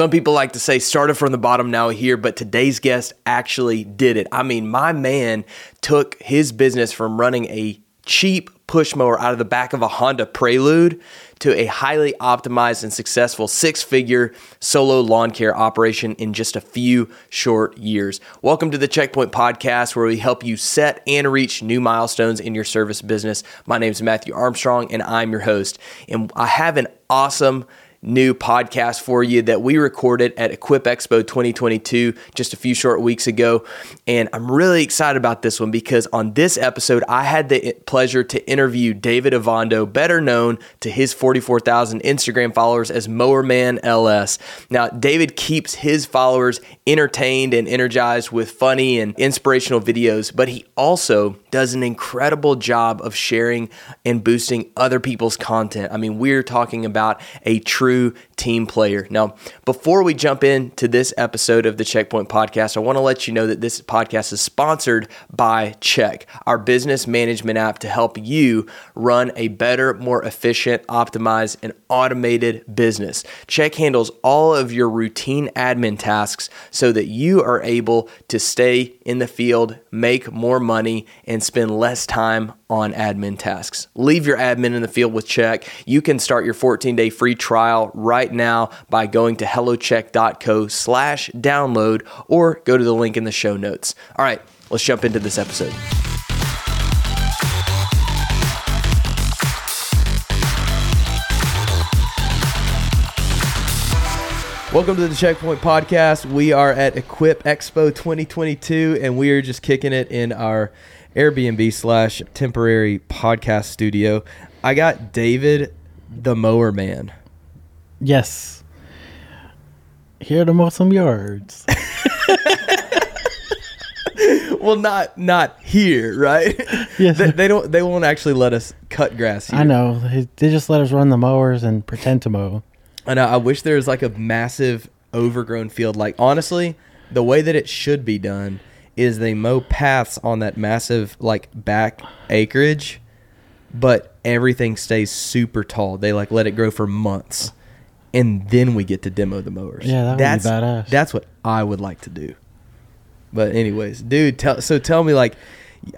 Some people like to say started from the bottom, now here, but today's guest actually did it. I mean, my man took his business from running a cheap push mower out of the back of a Honda Prelude to a highly optimized and successful six figure solo lawn care operation in just a few short years. Welcome to the Checkpoint Podcast, where we help you set and reach new milestones in your service business. My name is Matthew Armstrong, and I'm your host. And I have an awesome new podcast for you that we recorded at Equip Expo 2022 just a few short weeks ago. And I'm really excited about this one because on this episode, I had the pleasure to interview David Ovando, better known to his 44,000 Instagram followers as Mowerman LS. Now, David keeps his followers entertained and energized with funny and inspirational videos, but he also does an incredible job of sharing and boosting other people's content. I mean, we're talking about a true team player. Now, before we jump into this episode of the Checkpoint Podcast, I want to let you know that this podcast is sponsored by Check, our business management app to help you run a better, more efficient, optimized, and automated business. Check handles all of your routine admin tasks so that you are able to stay in the field, make more money, and spend less time on admin tasks. Leave your admin in the field with Check. You can start your 14-day free trial right now by going to hellocheck.co slash download or go to the link in the show notes. All right, let's jump into this episode. Welcome to the Checkpoint Podcast. We are at Equip Expo 2022 and we are just kicking it in our Airbnb slash temporary podcast studio. I got David the Mower Man. Yes. Here to mow some yards. Well, not not here, right? Yes. they, they don't. They won't actually let us cut grass here. I know. They they just let us run the mowers and pretend to mow. I know. I wish there was like a massive overgrown field. Like honestly, the way that it should be done is they mow paths on that massive like back acreage, but everything stays super tall. They like let it grow for months, and then we get to demo the mowers. Yeah, that would be that's badass. that's what I would like to do. But anyways, dude, tell so tell me like.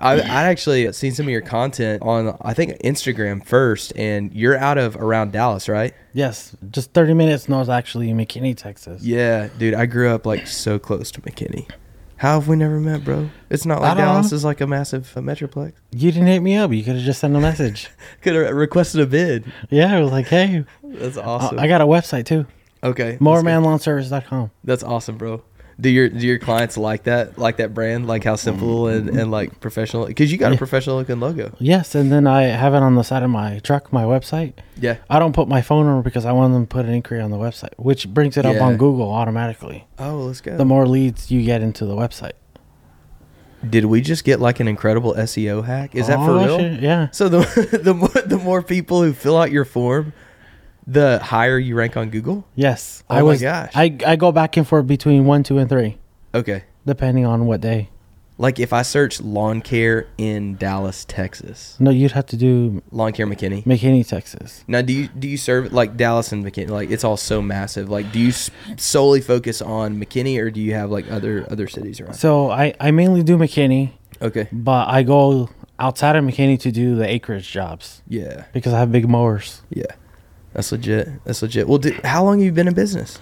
I, I actually seen some of your content on I think Instagram first, and you're out of around Dallas, right? Yes, just 30 minutes north, actually, in McKinney, Texas. Yeah, dude, I grew up like so close to McKinney. How have we never met, bro? It's not like Dallas know. is like a massive uh, metroplex. You didn't hit me up. You could have just sent a message. Could have requested a bid. yeah, I was like, hey, That's awesome. I got a website too. okay. Mowermanlawnservice.com. That's awesome, bro. Do your do your clients like that? Like that brand? Like how simple and, and like professional? Because you got a Mm-hmm. Professional looking logo. Yes, and then I have it on the side of my truck, my website. Yeah. I don't put my phone number because I want them to put an inquiry on the website, which brings it up on Google automatically. Oh, let's go. The more leads you get into the website. Did we just get like an incredible SEO hack? Is that for Oh, real? shit, Yeah. So the the more the more people who fill out your form, the higher you rank on Google. Yes. Oh I my was gosh. I I go back and forth between one, two, and three, Okay. depending on what day. Like if I search lawn care in Dallas, Texas, No, you'd have to do lawn care McKinney. McKinney, Texas. Now, do you do you serve like Dallas and McKinney? Like it's all so massive. Like, do you s- solely focus on McKinney, or do you have like other other cities around? So I I mainly do McKinney, Okay. but I go outside of McKinney to do the acreage jobs Yeah. because I have big mowers Yeah. That's legit. That's legit. Well, how long have you been in business?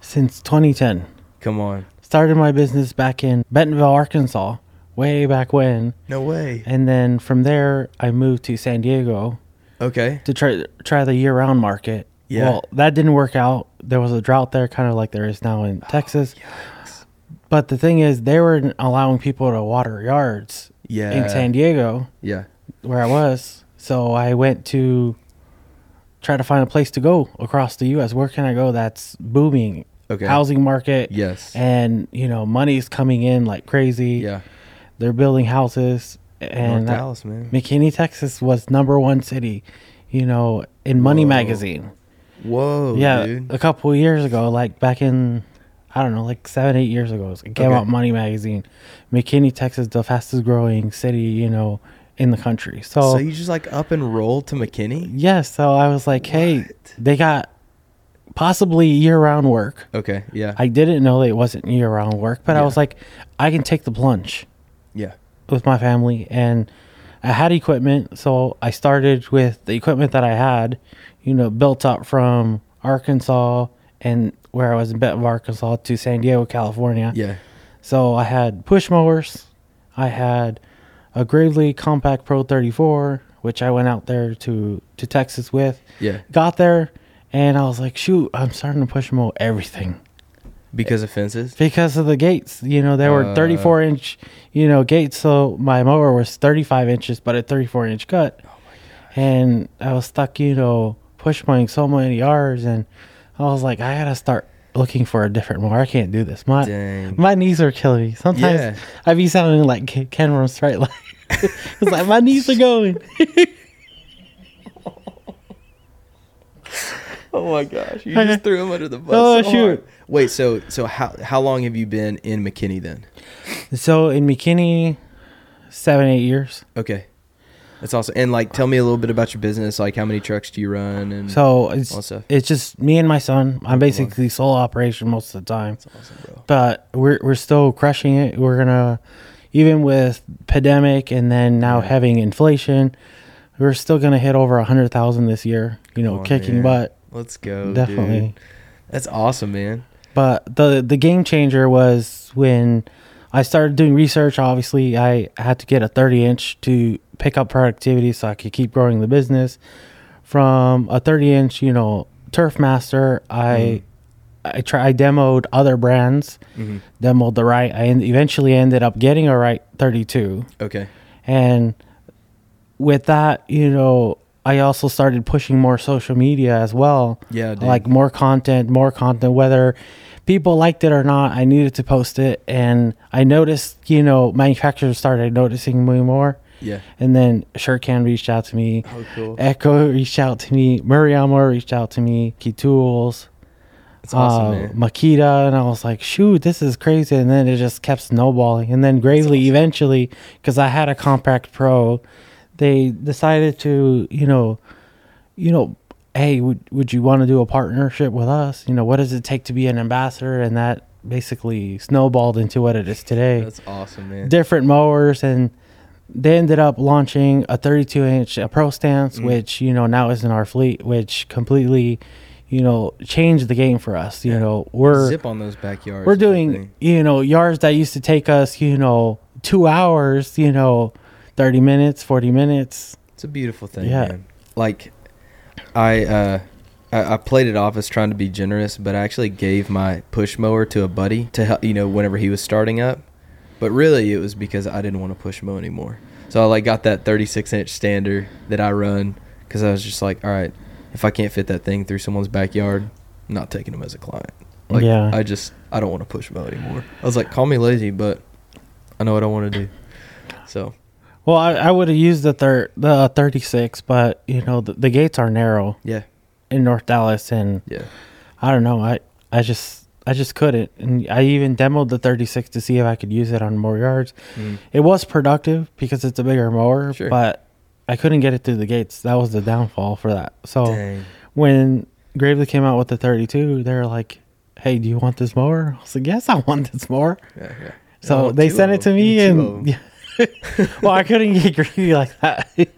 since 2010. Come on. Started my business back in Bentonville, Arkansas, way back when, No way. and then from there I moved to San Diego Okay. to try try the year round market. Yeah. Well, that didn't work out. There was a drought there, kind of like there is now in oh, Texas. But the thing is, they weren't allowing people to water yards Yeah. in San Diego, Yeah. where I was. So I went to try to find a place to go across the U.S. Where can I go that's booming? Okay. Housing market. Yes. And, you know, money's coming in like crazy. yeah. They're building houses. North And that- Dallas, man. McKinney, Texas was number one city, you know, in Money Whoa. Magazine. Whoa, yeah, dude. a couple of years ago, like back in, I don't know, like seven, eight years ago, it came Okay. out Money Magazine. McKinney, Texas, the fastest growing city, you know, in the country. So, So you just like up and roll to McKinney? yes, so I was like, hey, What? they got possibly year-round work. Okay. Yeah. I didn't know that it wasn't year-round work, but I was like, I can take the plunge yeah. with my family, and I had equipment, so I started with the equipment that I had, you know, built up from Arkansas and where I was in Bentonville, Arkansas to San Diego, California. Yeah. So I had push mowers. I had a Gravely Compact Pro 34, which I went out there to to Texas with. Yeah. Got there, and I was like, shoot, I'm starting to push mow everything Because of fences. because of the gates. You know, they were Uh. 34 inch, you know, gates. So my mower was 35 inches, but a 34 inch cut. and I was stuck, you know, push mowing so many yards, and I was like, I gotta start looking for a different mower. I can't do this. My Dang. my knees are killing me. Sometimes Yeah. I be sounding like Ke- Ken from Straight Line. it's like my knees are going. Oh my gosh! You just threw him under the bus. Oh, oh so shoot. hard. Wait. So so how how long have you been in McKinney then? So in McKinney, seven eight years. Okay. That's awesome. And like, tell me a little bit about your business. Like, how many trucks do you run? And So it's all stuff. it's just me and my son. I'm basically sole operation most of the time. That's awesome, bro. but we're we're still crushing it. We're gonna even with pandemic and then now having inflation, we're still gonna hit over a hundred thousand this year. You know, on, kicking man. butt Let's go. definitely. Dude. That's awesome, man. But the the game changer was when I started doing research. Obviously, I had to get a 30 inch to pick up productivity so I could keep growing the business. From a 30 inch, you know, Turf Master, I I try I demoed other brands, Mhm. demoed the Wright. I eventually ended up getting a Wright 32, Okay. and with that, you know, I also started pushing more social media as well Yeah, dude. like more content, more content, whether people liked it or not. I needed to post it, and I noticed, you know, manufacturers started noticing me more. Yeah. And then Shurcan reached out to me, Oh, cool. Echo reached out to me, Maruyama reached out to me, Key Tools, That's awesome, uh. Makita, and I was like, shoot, this is crazy. And then it just kept snowballing. And then Gravely eventually, because I had a Compact Pro, they decided to, you know, you know, hey, would would you want to do a partnership with us? You know, what does it take to be an ambassador? And that basically snowballed into what it is today. That's awesome, man. Different mowers, and they ended up launching a 32 inch a Pro Stance, Mm. which you know now is in our fleet, which completely, you know, changed the game for us. You Yeah. know, we're Zip on those backyards. we're doing you know yards that used to take us you know two hours you know 30 minutes 40 minutes It's a beautiful thing, Yeah. man. Like, I uh, I, I played it off as trying to be generous, but I actually gave my push mower to a buddy to help. You know, whenever he was starting up, but really it was because I didn't want to push mow anymore. So I like got that 36 inch stander that I run because I was just like, all right, if I can't fit that thing through someone's backyard, I'm not taking them as a client. Like, Yeah. I just I don't want to push mow anymore. I was like, call me lazy, but I know what I want to do. So well i, I would have used the thir- the 36 but you know the, the gates are narrow yeah, in north dallas and yeah, i don't know i i just i just couldn't and i even demoed the 36 to see if i could use it on more yards Mhm. it was productive because it's a bigger mower Sure. but i couldn't get it through the gates that was the downfall for that so Dang. when Gravely came out with the 32, they were like, "Hey, do you want this mower?" I was like, "Yes, I want this mower." Yeah, yeah. So want they two sent of it to them. me, Two of and yeah. well, I couldn't get greedy like that.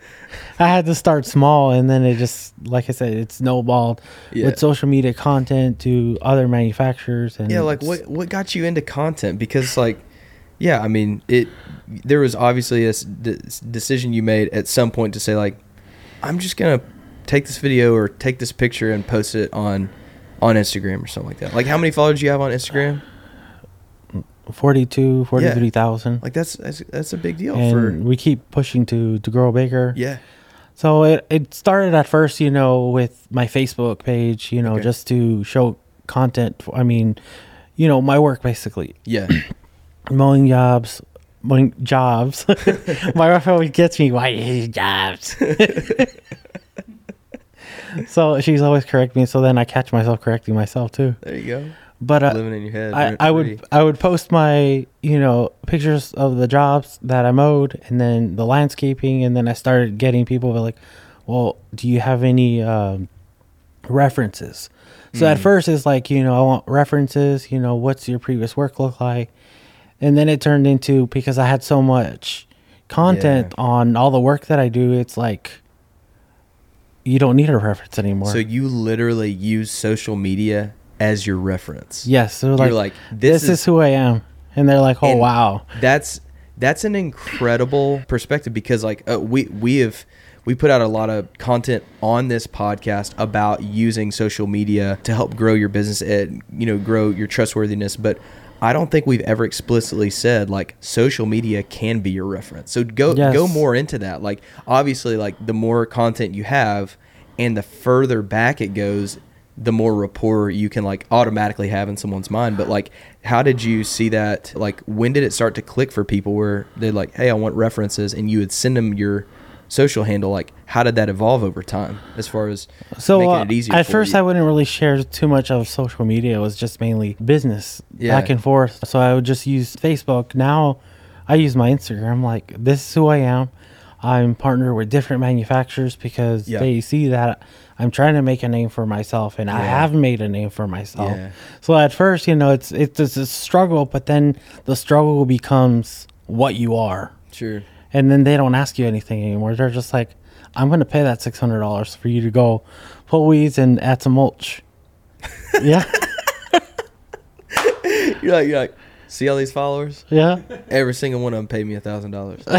I had to start small, and then it just, like I said, it snowballed Yeah. with social media content to other manufacturers, and yeah, like what what got you into content? Because like, yeah, I mean, it. There was obviously a de- decision you made at some point to say like, I'm just gonna take this video or take this picture and post it on on Instagram or something like that. Like, how many followers do you have on Instagram? 42, 43,000. Like that's that's, that's a big deal and for we keep pushing to to grow bigger. yeah. So it, it started at first, you know, with my Facebook page, you know, Okay. just to show content. I mean, you know, my work basically Yeah, mowing jobs, mowing jobs. my wife always gets me, why jobs? so she's always correcting me. So then I catch myself correcting myself too. there you go. But uh, Living in your head. I, I would. I would post my you know pictures of the jobs that I mowed and then the landscaping and then I started getting people like, well, do you have any um, references? So at first it's like, you know, I want references, you know, what's your previous work look like? And then it turned into because I had so much content on all the work that I do, it's like you don't need a reference anymore. So you literally use social media as your reference. yes, so You're like, like, this, this is, is- who I am. And they're like, "Oh wow." That's that's an incredible perspective because like uh, we we have we put out a lot of content on this podcast about using social media to help grow your business and you know grow your trustworthiness but I don't think we've ever explicitly said like social media can be your reference. So go Yes. go more into that. Like obviously like the more content you have and the further back it goes, the more rapport you can like automatically have in someone's mind. But like how did you see that like when did it start to click for people where they're like, Hey, I want references and you would send them your social handle, like how did that evolve over time as far as So making uh, it easier at first, you? I wouldn't really share too much of social media. It was just mainly business, Yeah. back and forth. So I would just use Facebook. Now, I use my Instagram. Like this is who I am. I'm partnered with different manufacturers because Yeah. they see that I'm trying to make a name for myself, and I have made a name for myself. Yeah. So at first, you know, it's it's, it's a struggle, but then the struggle becomes what you are Sure. and then they don't ask you anything anymore. They're just like, "I'm going to pay that six hundred dollars for you to go pull weeds and add some mulch." yeah, You're like you're like, see all these followers? yeah, Every single one of them paid me a thousand dollars.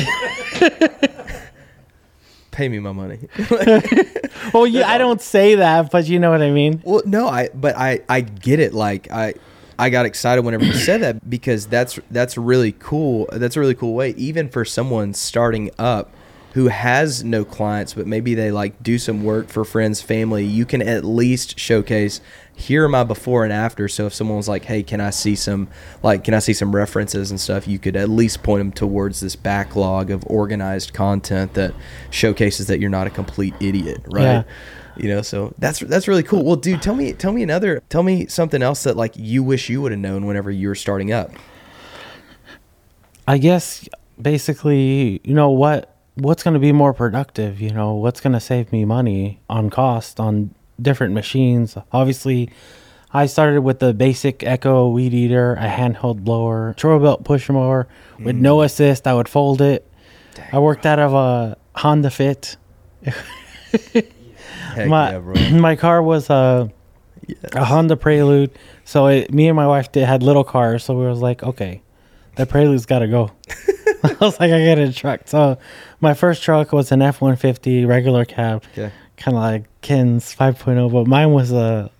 Pay me my money. Well, yeah, I don't say that, but you know what I mean. Well, no, I but I I get it. Like I I got excited whenever you said that because that's that's really cool. That's a really cool way, even for someone starting up who has no clients, but maybe they like do some work for friends, family. You can at least showcase here are my before and after. So if someone was like, "Hey, can I see some like can I see some references and stuff?" You could at least point them towards this backlog of organized content that showcases that you're not a complete idiot, right? Yeah. you know so that's that's really cool well dude tell me tell me another tell me something else that like you wish you would have known whenever you were starting up I guess basically, you know what what's going to be more productive, you know, what's going to save me money on cost on different machines. Obviously, I started with the basic Echo weed eater, a handheld blower, Toro belt push mower with no mm. assist. I would fold it. I worked out of a Honda Fit. My yeah, bro. my car was a a Honda Prelude. So it, me and my wife did, had little cars, so we was like, okay, that Prelude's got to go. I was like, I got a truck. So my first truck was an F one fifty regular cab, Okay. kind of like Ken's 5.0, but mine was a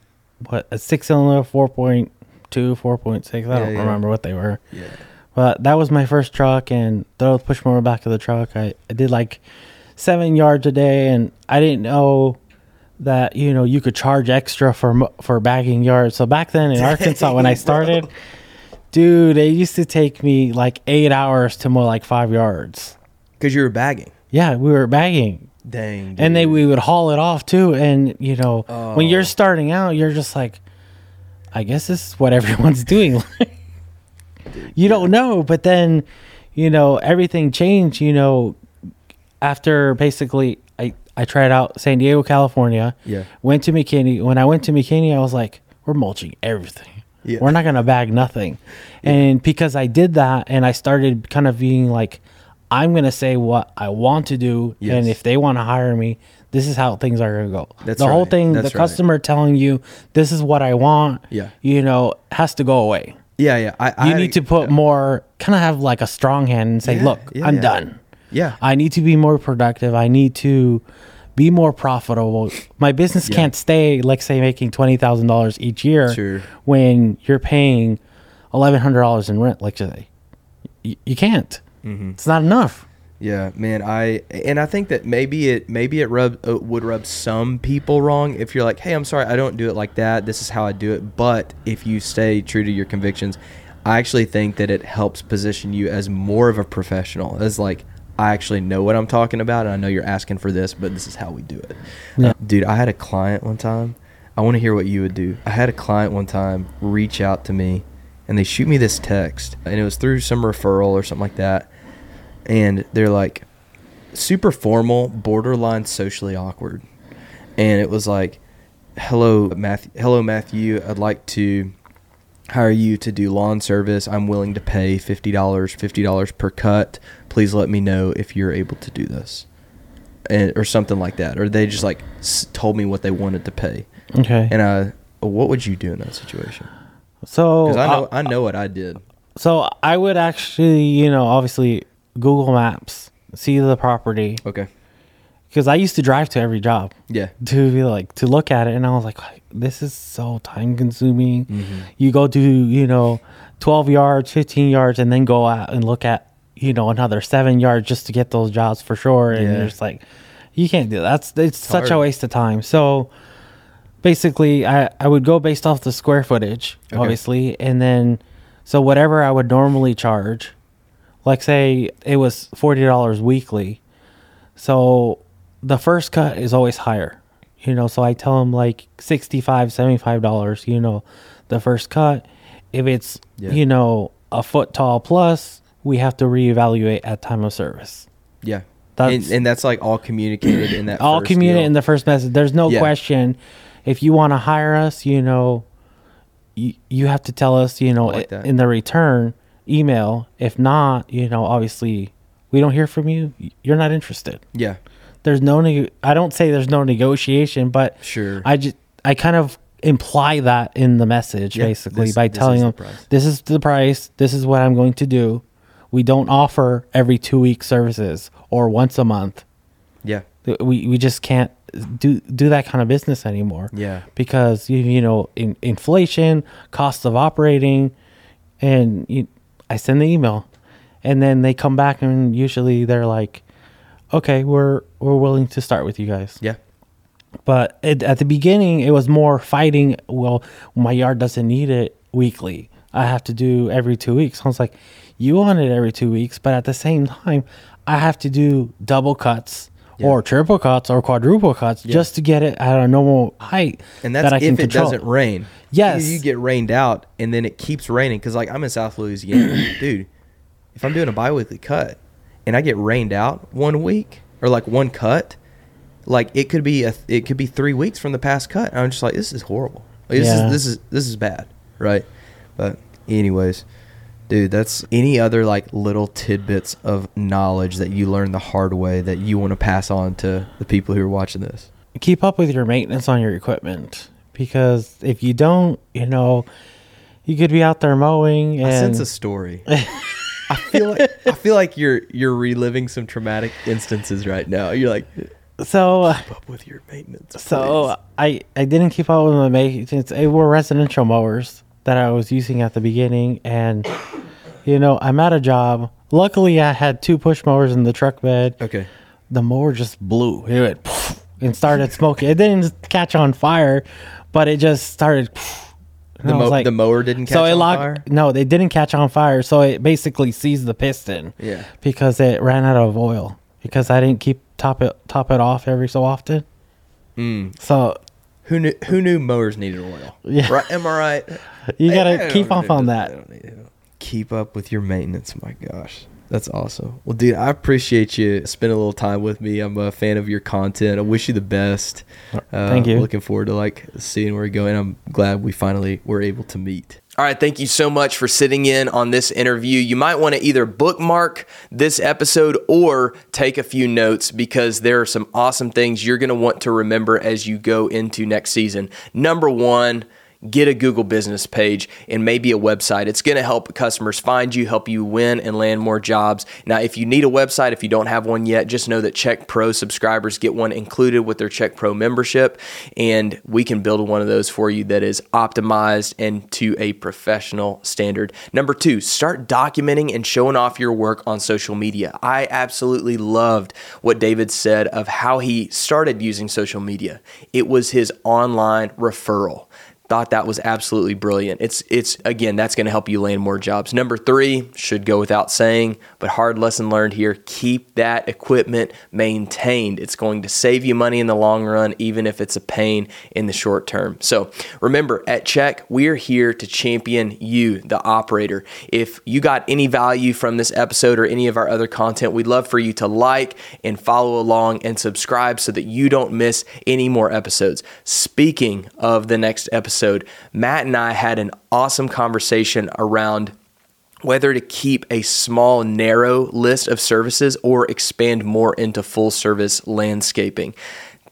what a six cylinder 4.2, 4.6. I don't Yeah, yeah. remember what they were. Yeah. But that was my first truck, and throw the push mower back of the truck. I, I did like seven yards a day, and I didn't know that you know you could charge extra for for bagging yards. So back then in Arkansas, when I started, dude, it used to take me like eight hours to mow like five yards. Because you were bagging. Yeah, we were bagging, Dang. and they we would haul it off too. And you know, when Oh. you're starting out, you're just like, I guess this is what everyone's doing. you don't know, but then, you know, everything changed. You know, after basically, I I tried out San Diego, California. Yeah. Went to McKinney. When I went to McKinney, I was like, we're mulching everything. Yeah. We're not gonna bag nothing. And because I did that, and I started kind of being like, I'm gonna say what I want to do, Yes. and if they want to hire me, this is how things are gonna go. That's the whole thing. That's the right. customer telling you this is what I want. Yeah. You know, has to go away. Yeah, yeah. I, I You had need to put more, kind of have like a strong hand and say, Yeah, look, yeah, I'm yeah. done. Yeah. I need to be more productive. I need to be more profitable. My business Yeah. can't stay, like, say, making twenty thousand dollars each year Sure. when you're paying eleven hundred dollars in rent. Like, you, you can't. Mm-hmm. It's not enough. Yeah, man. I and I think that maybe it maybe it rub uh, would rub some people wrong if you're like, hey, I'm sorry, I don't do it like that. This is how I do it. But if you stay true to your convictions, I actually think that it helps position you as more of a professional. As like, I actually know what I'm talking about, and I know you're asking for this, but this is how we do it. Yeah. Uh, dude, I had a client one time. I want to hear what you would do. I had a client one time reach out to me, and they shoot me this text, and it was through some referral or something like that and they're like super formal, borderline socially awkward. And it was like, hello, Matthew. Hello, Matthew. I'd like to hire you to do lawn service. I'm willing to pay fifty dollars, fifty dollars per cut. Please let me know if you're able to do this, and or something like that. Or they just like s- told me what they wanted to pay, Okay. and I. What would you do in that situation? so I know uh, I know what I did. so I would actually, you know, obviously Google Maps, see the property Okay. Because I used to drive to every job Yeah. to be like to look at it, and I was like, this is so time consuming. Mm-hmm. You go do you know, twelve yards, fifteen yards, and then go out and look at you know another seven yards just to get those jobs for sure, and Yeah. you're just like, you can't do that. That's it's such a waste of time. So basically I, I would go based off the square footage Okay. obviously and then so whatever i would normally charge like say it was $40 weekly so the first cut is always higher you know so i tell them like 65 $75 you know the first cut if it's Yeah. you know a foot tall plus we have to reevaluate at time of service Yeah. That's- and, and that's like all communicated in that. all first communicate deal. in the first message. There's no Yeah. question. If you want to hire us, you know, you, you have to tell us, you know, like in the return email. If not, you know, obviously we don't hear from you. You're not interested. Yeah. There's no, neg- I don't say there's no negotiation, but Sure. I just, I kind of imply that in the message basically this- by this telling is the them this is the price. This is what I'm going to do. We don't offer every two week services or once a month Yeah. we we just can't do do that kind of business anymore. Yeah. because you you know in, inflation, cost of operating, and you, I send the email, and then they come back and usually they're like, okay, we're we're willing to start with you guys. Yeah. But it, at the beginning, it was more fighting. Well, my yard doesn't need it weekly. I have to do every two weeks. I was like, you want it every two weeks, but at the same time, I have to do double cuts or triple cuts or quadruple cuts just to get it at a normal height And that's that I if can it control. doesn't rain. Yes. You, you get rained out and then it keeps raining. Cause like I'm in South Louisiana, dude. If I'm doing a biweekly cut and I get rained out one week or like one cut, like it could be a it could be three weeks from the past cut. I'm just like, this is horrible. Like, this Yeah. is this is this is bad, right? But anyways, dude, that's any other like little tidbits of knowledge that you learned the hard way that you want to pass on to the people who are watching this. keep up with your maintenance on your equipment because if you don't, you know, you could be out there mowing and I sense a story. I feel like I feel like you're you're reliving some traumatic instances right now. You're like so. uh, up with your maintenance. So I I didn't keep up with my maintenance. It were residential mowers that I was using at the beginning, and you know I'm at a job. Luckily, I had two push mowers in the truck bed. okay. The mower just blew. It went and started smoking. It didn't catch on fire, but it just started. And The, I was mo- like- the mower didn't catch so it on locked. fire. No, they didn't catch on fire. So it basically seized the piston. Yeah. Because it ran out of oil. Because I didn't keep top it top it off every so often. Mm. So Who knew who knew mowers needed oil? Yeah. Right? Am I right? you gotta I keep don't off on that. I don't need it. Keep up with your maintenance. My gosh. That's awesome. Well, dude, I appreciate you spending a little time with me. I'm a fan of your content. I wish you the best. Uh, Thank you. Looking forward to like seeing where you're going. I'm glad we finally were able to meet. All right, thank you so much for sitting in on this interview. You might want to either bookmark this episode or take a few notes because there are some awesome things you're going to want to remember as you go into next season. Number one, get a Google business page and maybe a website. It's going to help customers find you, help you win and land more jobs. Now, if you need a website, if you don't have one yet, just know that Check Pro subscribers get one included with their Check Pro membership, and we can build one of those for you that is optimized and to a professional standard. Number two, start documenting and showing off your work on social media. I absolutely loved what David said of how he started using social media. It was his online referral thought that was absolutely brilliant. It's it's again that's going to help you land more jobs. Number 3 should go without saying, but hard lesson learned here, keep that equipment maintained. It's going to save you money in the long run even if it's a pain in the short term. So, remember at Check, we're here to champion you, the operator. If you got any value from this episode or any of our other content, we'd love for you to like and follow along and subscribe so that you don't miss any more episodes. Speaking of the next episode episode, Matt and I had an awesome conversation around whether to keep a small, narrow list of services or expand more into full service landscaping.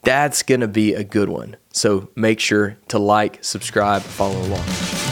That's going to be a good one. So make sure to like, subscribe, follow along.